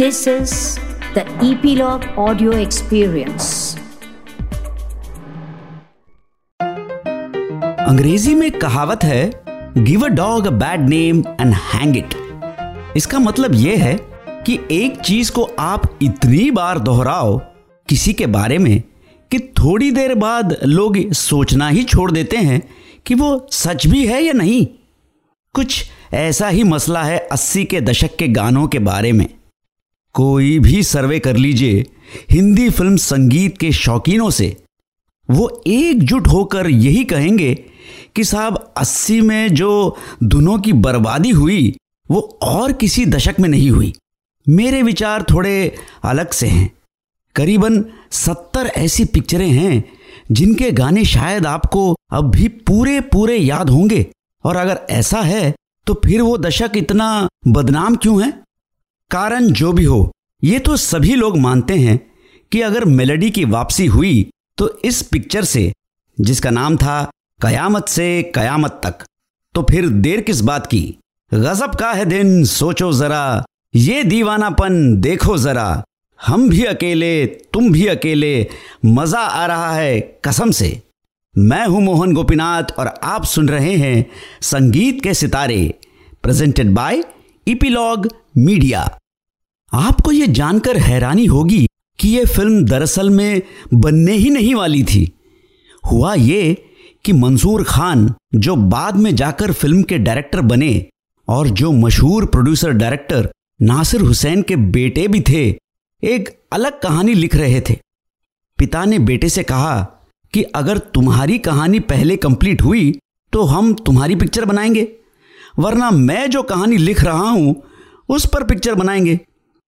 This is the Epilogue Audio Experience. Angrezi में कहावत है give a dog a bad name and hang it इसका मतलब यह है कि एक चीज़ को आप इतनी बार दोहराओ किसी के बारे में कि थोड़ी देर बाद लोग सोचना ही छोड़ देते हैं कि वो सच भी है या नहीं। कुछ ऐसा ही मसला है अस्सी के दशक के गानों के बारे में। कोई भी सर्वे कर लीजिए, हिंदी फ़िल्म संगीत के शौकीनों से। वो एकजुट होकर यही कहेंगे कि साहब, अस्सी में जो दुनों की बर्बादी हुई, वो और किसी दशक में नहीं हुई। मेरे विचार थोड़े अलग से हैं। करीबन सत्तर ऐसी पिक्चरें हैं, जिनके गाने शायद आपको अब भी पूरे पूरे याद होंगे। और अगर ऐसा है तो फिर वो दशक इतना बदनाम क्यों है? कारण जो भी हो, ये तो सभी लोग मानते हैं कि अगर मेलोडी की वापसी हुई तो इस पिक्चर से, जिसका नाम था कयामत से कयामत तक तो फिर देर किस बात की? गजब का है दिन, सोचो जरा, ये दीवानापन देखो जरा, हम भी अकेले, तुम भी अकेले, मज़ा आ रहा है कसम से। मैं हूँ मोहन गोपीनाथ और आप सुन रहे हैं संगीत के सितारे प्रेजेंटेड बाय इपीलॉग मीडिया आपको ये जानकर हैरानी होगी कि यह फ़िल्म दरअसल में बनने ही नहीं वाली थी। हुआ ये कि मंसूर खान जो बाद में जाकर फ़िल्म के डायरेक्टर बने और जो मशहूर प्रोड्यूसर डायरेक्टर नासिर हुसैन के बेटे भी थे, एक अलग कहानी लिख रहे थे। पिता ने बेटे से कहा कि अगर तुम्हारी कहानी पहले कंप्लीट हुई तो हम तुम्हारी पिक्चर बनाएँगे, वरना मैं जो कहानी लिख रहा हूँ, उस पर पिक्चर बनाएँगे।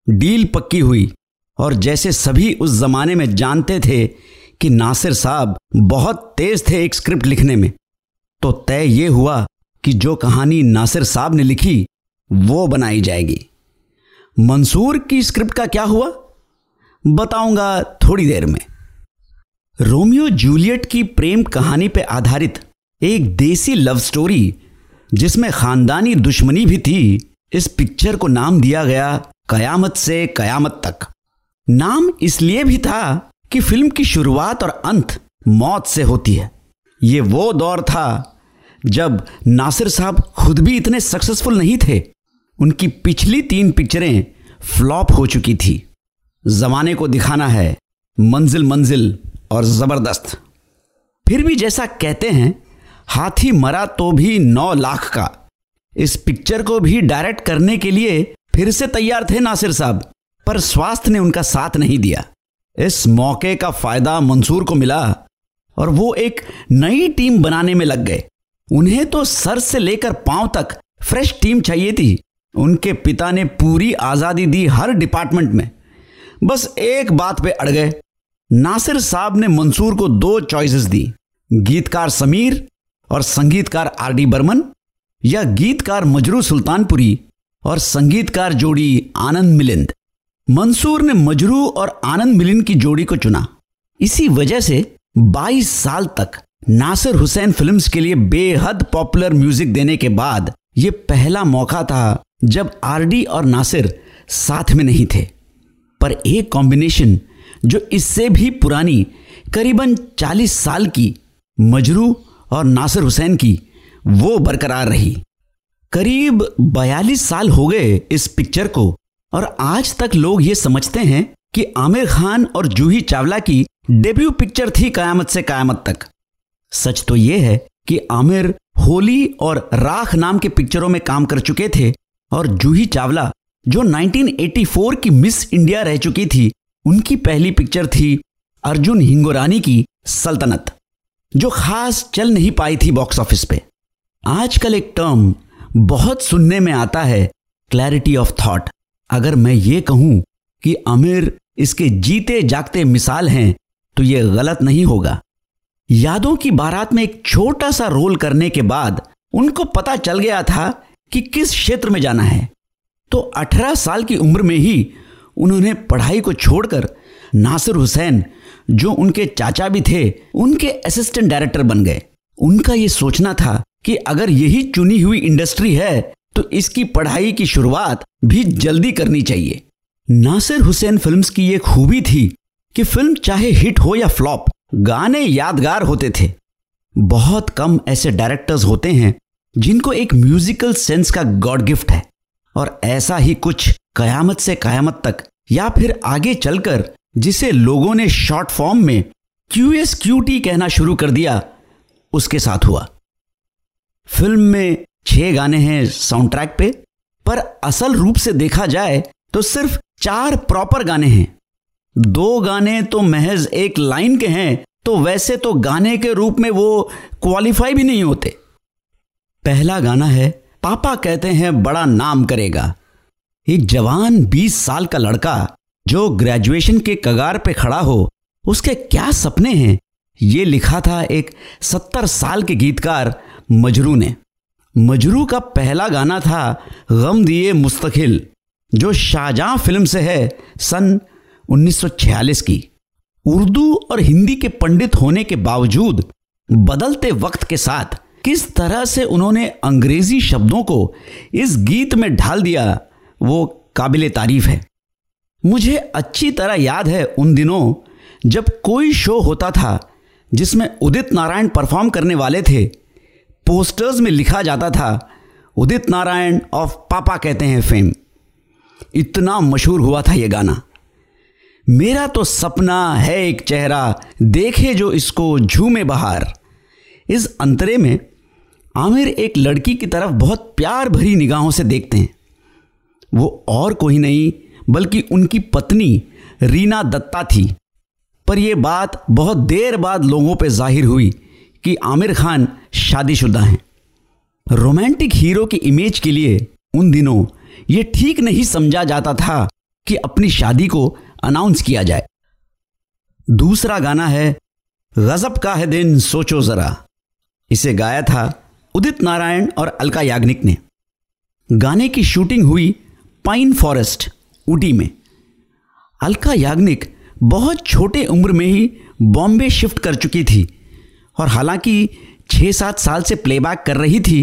डील पक्की हुई। और जैसे सभी उस जमाने में जानते थे कि नासिर साहब बहुत तेज थे एक स्क्रिप्ट लिखने में तो तय ये हुआ कि जो कहानी नासिर साहब ने लिखी, वो बनाई जाएगी। मंसूर की स्क्रिप्ट का क्या हुआ? बताऊँगा थोड़ी देर में। रोमियो जूलियट की प्रेम कहानी पर आधारित एक देसी लव स्टोरी, जिसमें खानदानी दुश्मनी भी थी, इस पिक्चर को नाम दिया गया कयामत से कयामत तक। नाम इसलिए भी था कि फ़िल्म की शुरुआत और अंत मौत से होती है। ये वो दौर था जब नासिर साहब खुद भी इतने सक्सेसफुल नहीं थे। उनकी पिछली तीन पिक्चरें फ्लॉप हो चुकी थी। जमाने को दिखाना है, मंजिल मंजिल और ज़बरदस्त। फिर भी जैसा कहते हैं, हाथी मरा तो भी नौ लाख का। इस पिक्चर को भी डायरेक्ट करने के लिए फिर से तैयार थे नासिर साहब, पर स्वास्थ्य ने उनका साथ नहीं दिया। इस मौके का फ़ायदा मंसूर को मिला और वो एक नई टीम बनाने में लग गए। उन्हें तो सर से लेकर पाँव तक फ्रेश टीम चाहिए थी। उनके पिता ने पूरी आज़ादी दी हर डिपार्टमेंट में। बस एक बात पे अड़ गए। नासिर साहब ने मंसूर को दो चॉइसेस दी। गीतकार समीर और संगीतकार आर डी बर्मन या गीतकार मजरू सुल्तानपुरी। और संगीतकार जोड़ी आनंद मिलिंद। मंसूर ने मजरू और आनंद मिलिंद की जोड़ी को चुना। इसी वजह से 22 साल तक नासिर हुसैन फिल्म्स के लिए बेहद पॉपुलर म्यूज़िक देने के बाद यह पहला मौका था जब आरडी और नासिर साथ में नहीं थे। पर एक कॉम्बिनेशन जो इससे भी पुरानी, करीबन 40 साल की मजरू और नासिर हुसैन की, वो बरकरार रही। करीब 42 साल हो गए इस पिक्चर को, और आज तक लोग ये समझते हैं कि आमिर खान और जूही चावला की डेब्यू पिक्चर थी कयामत से कयामत तक। सच तो यह है कि आमिर होली और राख नाम के पिक्चरों में काम कर चुके थे, और जूही चावला, जो 1984 की मिस इंडिया रह चुकी थी, उनकी पहली पिक्चर थी अर्जुन हिंगोरानी की सल्तनत, जो खास चल नहीं पाई थी बॉक्स ऑफ़िस पे। आजकल एक टर्म बहुत सुनने में आता है क्लैरिटी ऑफ़ थॉट अगर मैं ये कहूँ कि अमीर इसके जीते जागते मिसाल हैं तो ये गलत नहीं होगा। यादों की बारात में एक छोटा सा रोल करने के बाद उनको पता चल गया था कि किस क्षेत्र में जाना है। तो 18 साल की उम्र में ही उन्होंने पढ़ाई को छोड़कर नासिर हुसैन, जो उनके चाचा भी थे, उनके असिस्टेंट डायरेक्टर बन गए। उनका यह सोचना था कि अगर यही चुनी हुई इंडस्ट्री है तो इसकी पढ़ाई की शुरुआत भी जल्दी करनी चाहिए। नासिर हुसैन फिल्म्स की ये खूबी थी कि फ़िल्म चाहे हिट हो या फ्लॉप, गाने यादगार होते थे। बहुत कम ऐसे डायरेक्टर्स होते हैं जिनको एक म्यूजिकल सेंस का गॉड गिफ्ट है। और ऐसा ही कुछ कयामत से कयामत तक, या फिर आगे चलकर, जिसे लोगों ने शॉर्ट फॉर्म में क्यू एस क्यू टी कहना शुरू कर दिया, उसके साथ हुआ। फ़िल्म में छह गाने हैं साउंड ट्रैक पे, पर असल रूप से देखा जाए तो सिर्फ़ चार प्रॉपर गाने हैं। दो गाने तो महज एक लाइन के हैं तो वैसे तो गाने के रूप में वो क्वालिफाई भी नहीं होते। पहला गाना है, पापा कहते हैं बड़ा नाम करेगा। एक जवान 20 साल का लड़का जो ग्रेजुएशन के कगार पे खड़ा हो, उसके क्या सपने हैं? ये लिखा था एक सत्तर साल के गीतकार मजरू ने। मजरू का पहला गाना था गम दिए मुस्तकिल, जो शाहजहां फ़िल्म से है, सन 1946 की। उर्दू और हिंदी के पंडित होने के बावजूद, बदलते वक्त के साथ किस तरह से उन्होंने अंग्रेज़ी शब्दों को इस गीत में ढाल दिया, वो काबिल तारीफ़ है। मुझे अच्छी तरह याद है उन दिनों, जब कोई शो होता था, जिसमें उदित नारायण परफॉर्म करने वाले थे पोस्टर्स में लिखा जाता था, उदित नारायण ऑफ़ पापा कहते हैं फेम इतना मशहूर हुआ था यह गाना। मेरा तो सपना है एक चेहरा, देखे जो इसको झूमे बाहर। इस अंतरे में आमिर एक लड़की की तरफ़ बहुत प्यार भरी निगाहों से देखते हैं। वो और कोई नहीं, बल्कि उनकी पत्नी रीना दत्ता थी। पर यह बात बहुत देर बाद लोगों पे ज़ाहिर हुई। कि आमिर खान शादीशुदा हैं। रोमांटिक हीरो की इमेज के लिए उन दिनों ये ठीक नहीं समझा जाता था कि अपनी शादी को अनाउंस किया जाए। दूसरा गाना है, गजब का है दिन, सोचो जरा। इसे गाया था उदित नारायण और अलका याग्निक ने। गाने की शूटिंग हुई पाइन फॉरेस्ट, ऊटी में। अलका याग्निक बहुत छोटे उम्र में ही बॉम्बे शिफ्ट कर चुकी थी। और हालाँकि छः सात साल से प्लेबैक कर रही थी,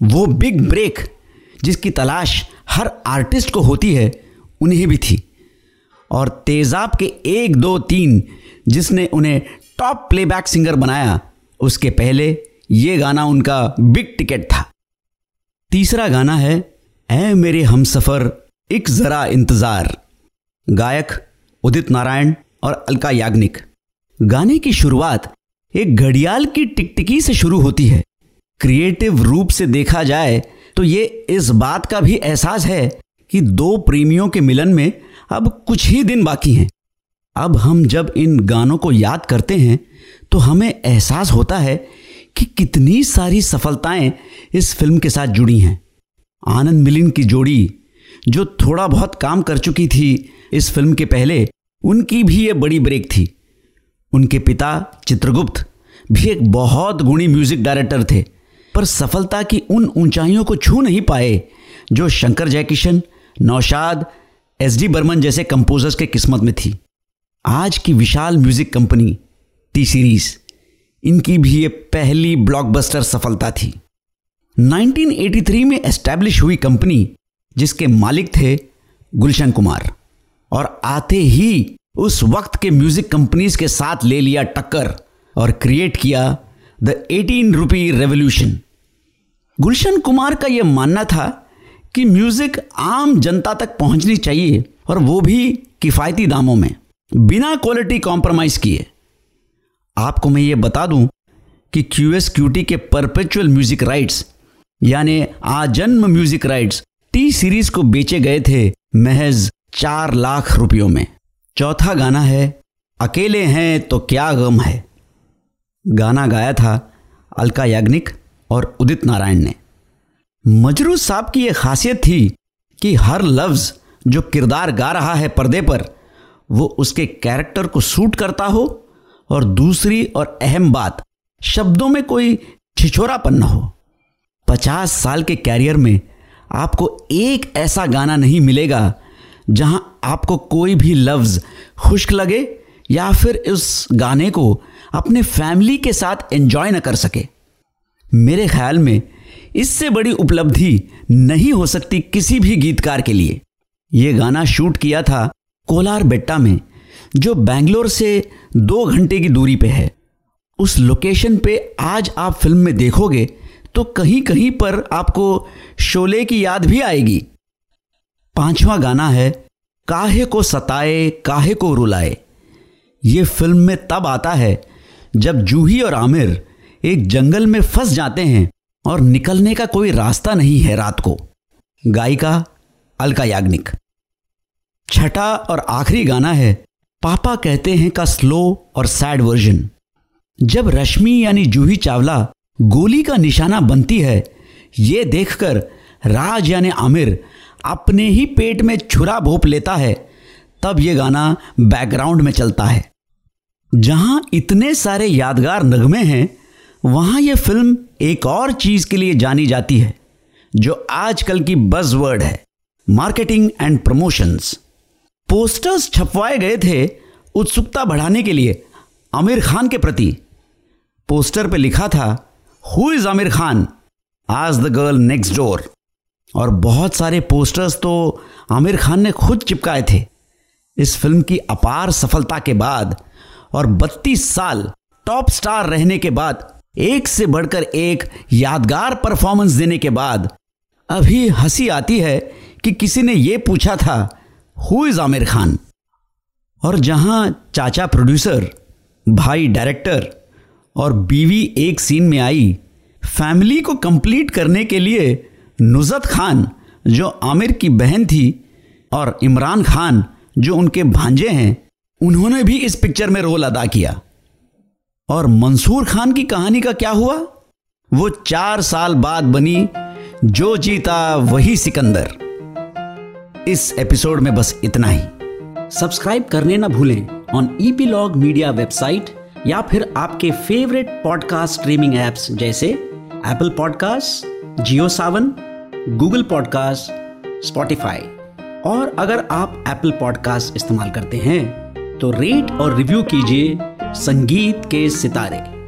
वो बिग ब्रेक जिसकी तलाश हर आर्टिस्ट को होती है, उन्हें भी थी। और तेजाब के एक, दो, तीन जिसने उन्हें टॉप प्लेबैक सिंगर बनाया, उसके पहले ये गाना उनका बिग टिकट था। तीसरा गाना है ए मेरे हम सफ़र एक ज़रा इंतज़ार गायक उदित नारायण और अलका याग्निक। गाने की शुरुआत एक घड़ियाल की टिकटिकी से शुरू होती है। क्रिएटिव रूप से देखा जाए तो ये इस बात का भी एहसास है कि दो प्रेमियों के मिलन में अब कुछ ही दिन बाकी हैं। अब हम जब इन गानों को याद करते हैं तो हमें एहसास होता है कि कितनी सारी सफलताएँ इस फ़िल्म के साथ जुड़ी हैं। आनंद मिलिन की जोड़ी, जो थोड़ा बहुत काम कर चुकी थी इस फ़िल्म के पहले, उनकी भी ये बड़ी ब्रेक थी। उनके पिता चित्रगुप्त भी एक बहुत गुणी म्यूज़िक डायरेक्टर थे, पर सफलता की उन ऊंचाइयों को छू नहीं पाए, जो शंकर जयकिशन, नौशाद एस डी बर्मन जैसे कंपोजर्स के किस्मत में थी। आज की विशाल म्यूज़िक कंपनी टी सीरीज़ इनकी भी ये पहली ब्लॉकबस्टर सफलता थी। 1983 में एस्टैब्लिश हुई कंपनी जिसके मालिक थे गुलशन कुमार, और आते ही उस वक्त के म्यूज़िक कंपनीज़ के साथ ले लिया टक्कर और क्रिएट किया the 18 rupee revolution Gulshan Kumar का यह मानना था कि म्यूज़िक आम जनता तक पहुंचनी चाहिए और वो भी किफ़ायती दामों में, बिना क्वालिटी कॉम्प्रोमाइज़ किए। आपको मैं ये बता दूँ कि क्यू एस क्यूटी के परपेचुअल म्यूज़िक राइट्स यानी आजन्म म्यूज़िक राइट्स टी सीरीज़ को बेचे गए थे महज चार लाख रुपयों में। चौथा गाना है, अकेले हैं तो क्या गम है। गाना गाया था अलका याग्निक और उदित नारायण ने। मजरू साहब की यह खासियत थी कि हर लफ्ज़ जो किरदार गा रहा है पर्दे पर, वो उसके कैरेक्टर को सूट करता हो और दूसरी और अहम बात, शब्दों में कोई छिछोरापन न हो। पचास साल के कैरियर में आपको एक ऐसा गाना नहीं मिलेगा जहाँ आपको कोई भी लफ्ज़ खुश्क लगे या फिर उस गाने को अपने फैमिली के साथ एंजॉय न कर सके। मेरे ख्याल में इससे बड़ी उपलब्धि नहीं हो सकती किसी भी गीतकार के लिए। ये गाना शूट किया था कोलार बेट्टा में, जो बैंगलोर से दो घंटे की दूरी पे है। उस लोकेशन पे आज आप फ़िल्म में देखोगे तो कहीं कहीं पर आपको शोले की याद भी आएगी। पांचवा गाना है, काहे को सताए, काहे को रुलाए। ये फ़िल्म में तब आता है जब जूही और आमिर एक जंगल में फंस जाते हैं और निकलने का कोई रास्ता नहीं है रात को। गायिका अलका याग्निक। छठा और आखिरी गाना है, पापा कहते हैं का स्लो और सैड वर्जन। जब रश्मि यानी जूही चावला गोली का निशाना बनती है, ये देखकर राज यानी आमिर अपने ही पेट में छुरा भोप लेता है, तब ये गाना बैकग्राउंड में चलता है। जहाँ इतने सारे यादगार नगमे हैं, वहाँ यह फ़िल्म एक और चीज़ के लिए जानी जाती है, जो आजकल की बज वर्ड है मार्केटिंग एंड प्रमोशंस पोस्टर्स छपवाए गए थे उत्सुकता बढ़ाने के लिए आमिर खान के प्रति। पोस्टर पे लिखा था हु इज़ आमिर खान आज द गर्ल नेक्स्ट डोर और बहुत सारे पोस्टर्स तो आमिर खान ने खुद चिपकाए थे। इस फ़िल्म की अपार सफलता के बाद और 32 साल टॉप स्टार रहने के बाद, एक से बढ़कर एक यादगार परफॉर्मेंस देने के बाद, अभी हँसी आती है कि किसी ने यह पूछा था हु इज़ आमिर खान? और जहाँ चाचा प्रोड्यूसर भाई डायरेक्टर और बीवी एक सीन में आई फैमिली को कंप्लीट करने के लिए नुजत खान, जो आमिर की बहन थी, और इमरान खान, जो उनके भांजे हैं, उन्होंने भी इस पिक्चर में रोल अदा किया। और मंसूर खान की कहानी का क्या हुआ? वो चार साल बाद बनी जो जीता वही सिकंदर। इस एपिसोड में बस इतना ही। सब्सक्राइब करने ना भूलें ऑन ईपीलॉग मीडिया वेबसाइट या फिर आपके फेवरेट पॉडकास्ट स्ट्रीमिंग एप्स जैसे Apple podcast Jio Saavn Google podcast Spotify और अगर आप एप्पल पॉडकास्ट इस्तेमाल करते हैं तो रेट और रिव्यू कीजिए संगीत के सितारे।